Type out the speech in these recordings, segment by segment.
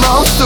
most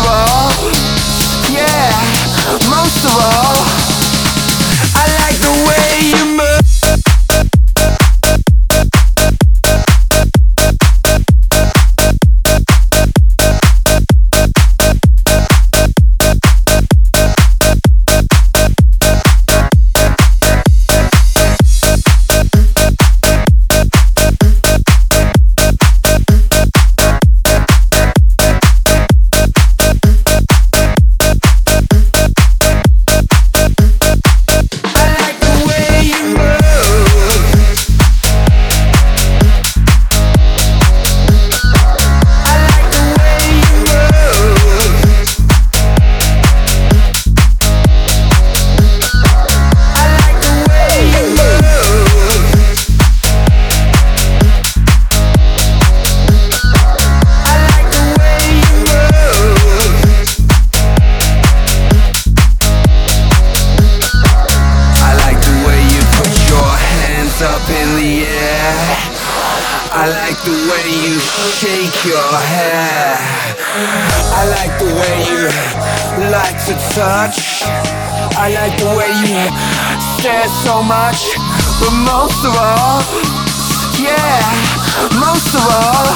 up in the air. I like the way you shake your hair. I like the way you like to touch. I like the way you stare so much. But most of all, yeah, most of all.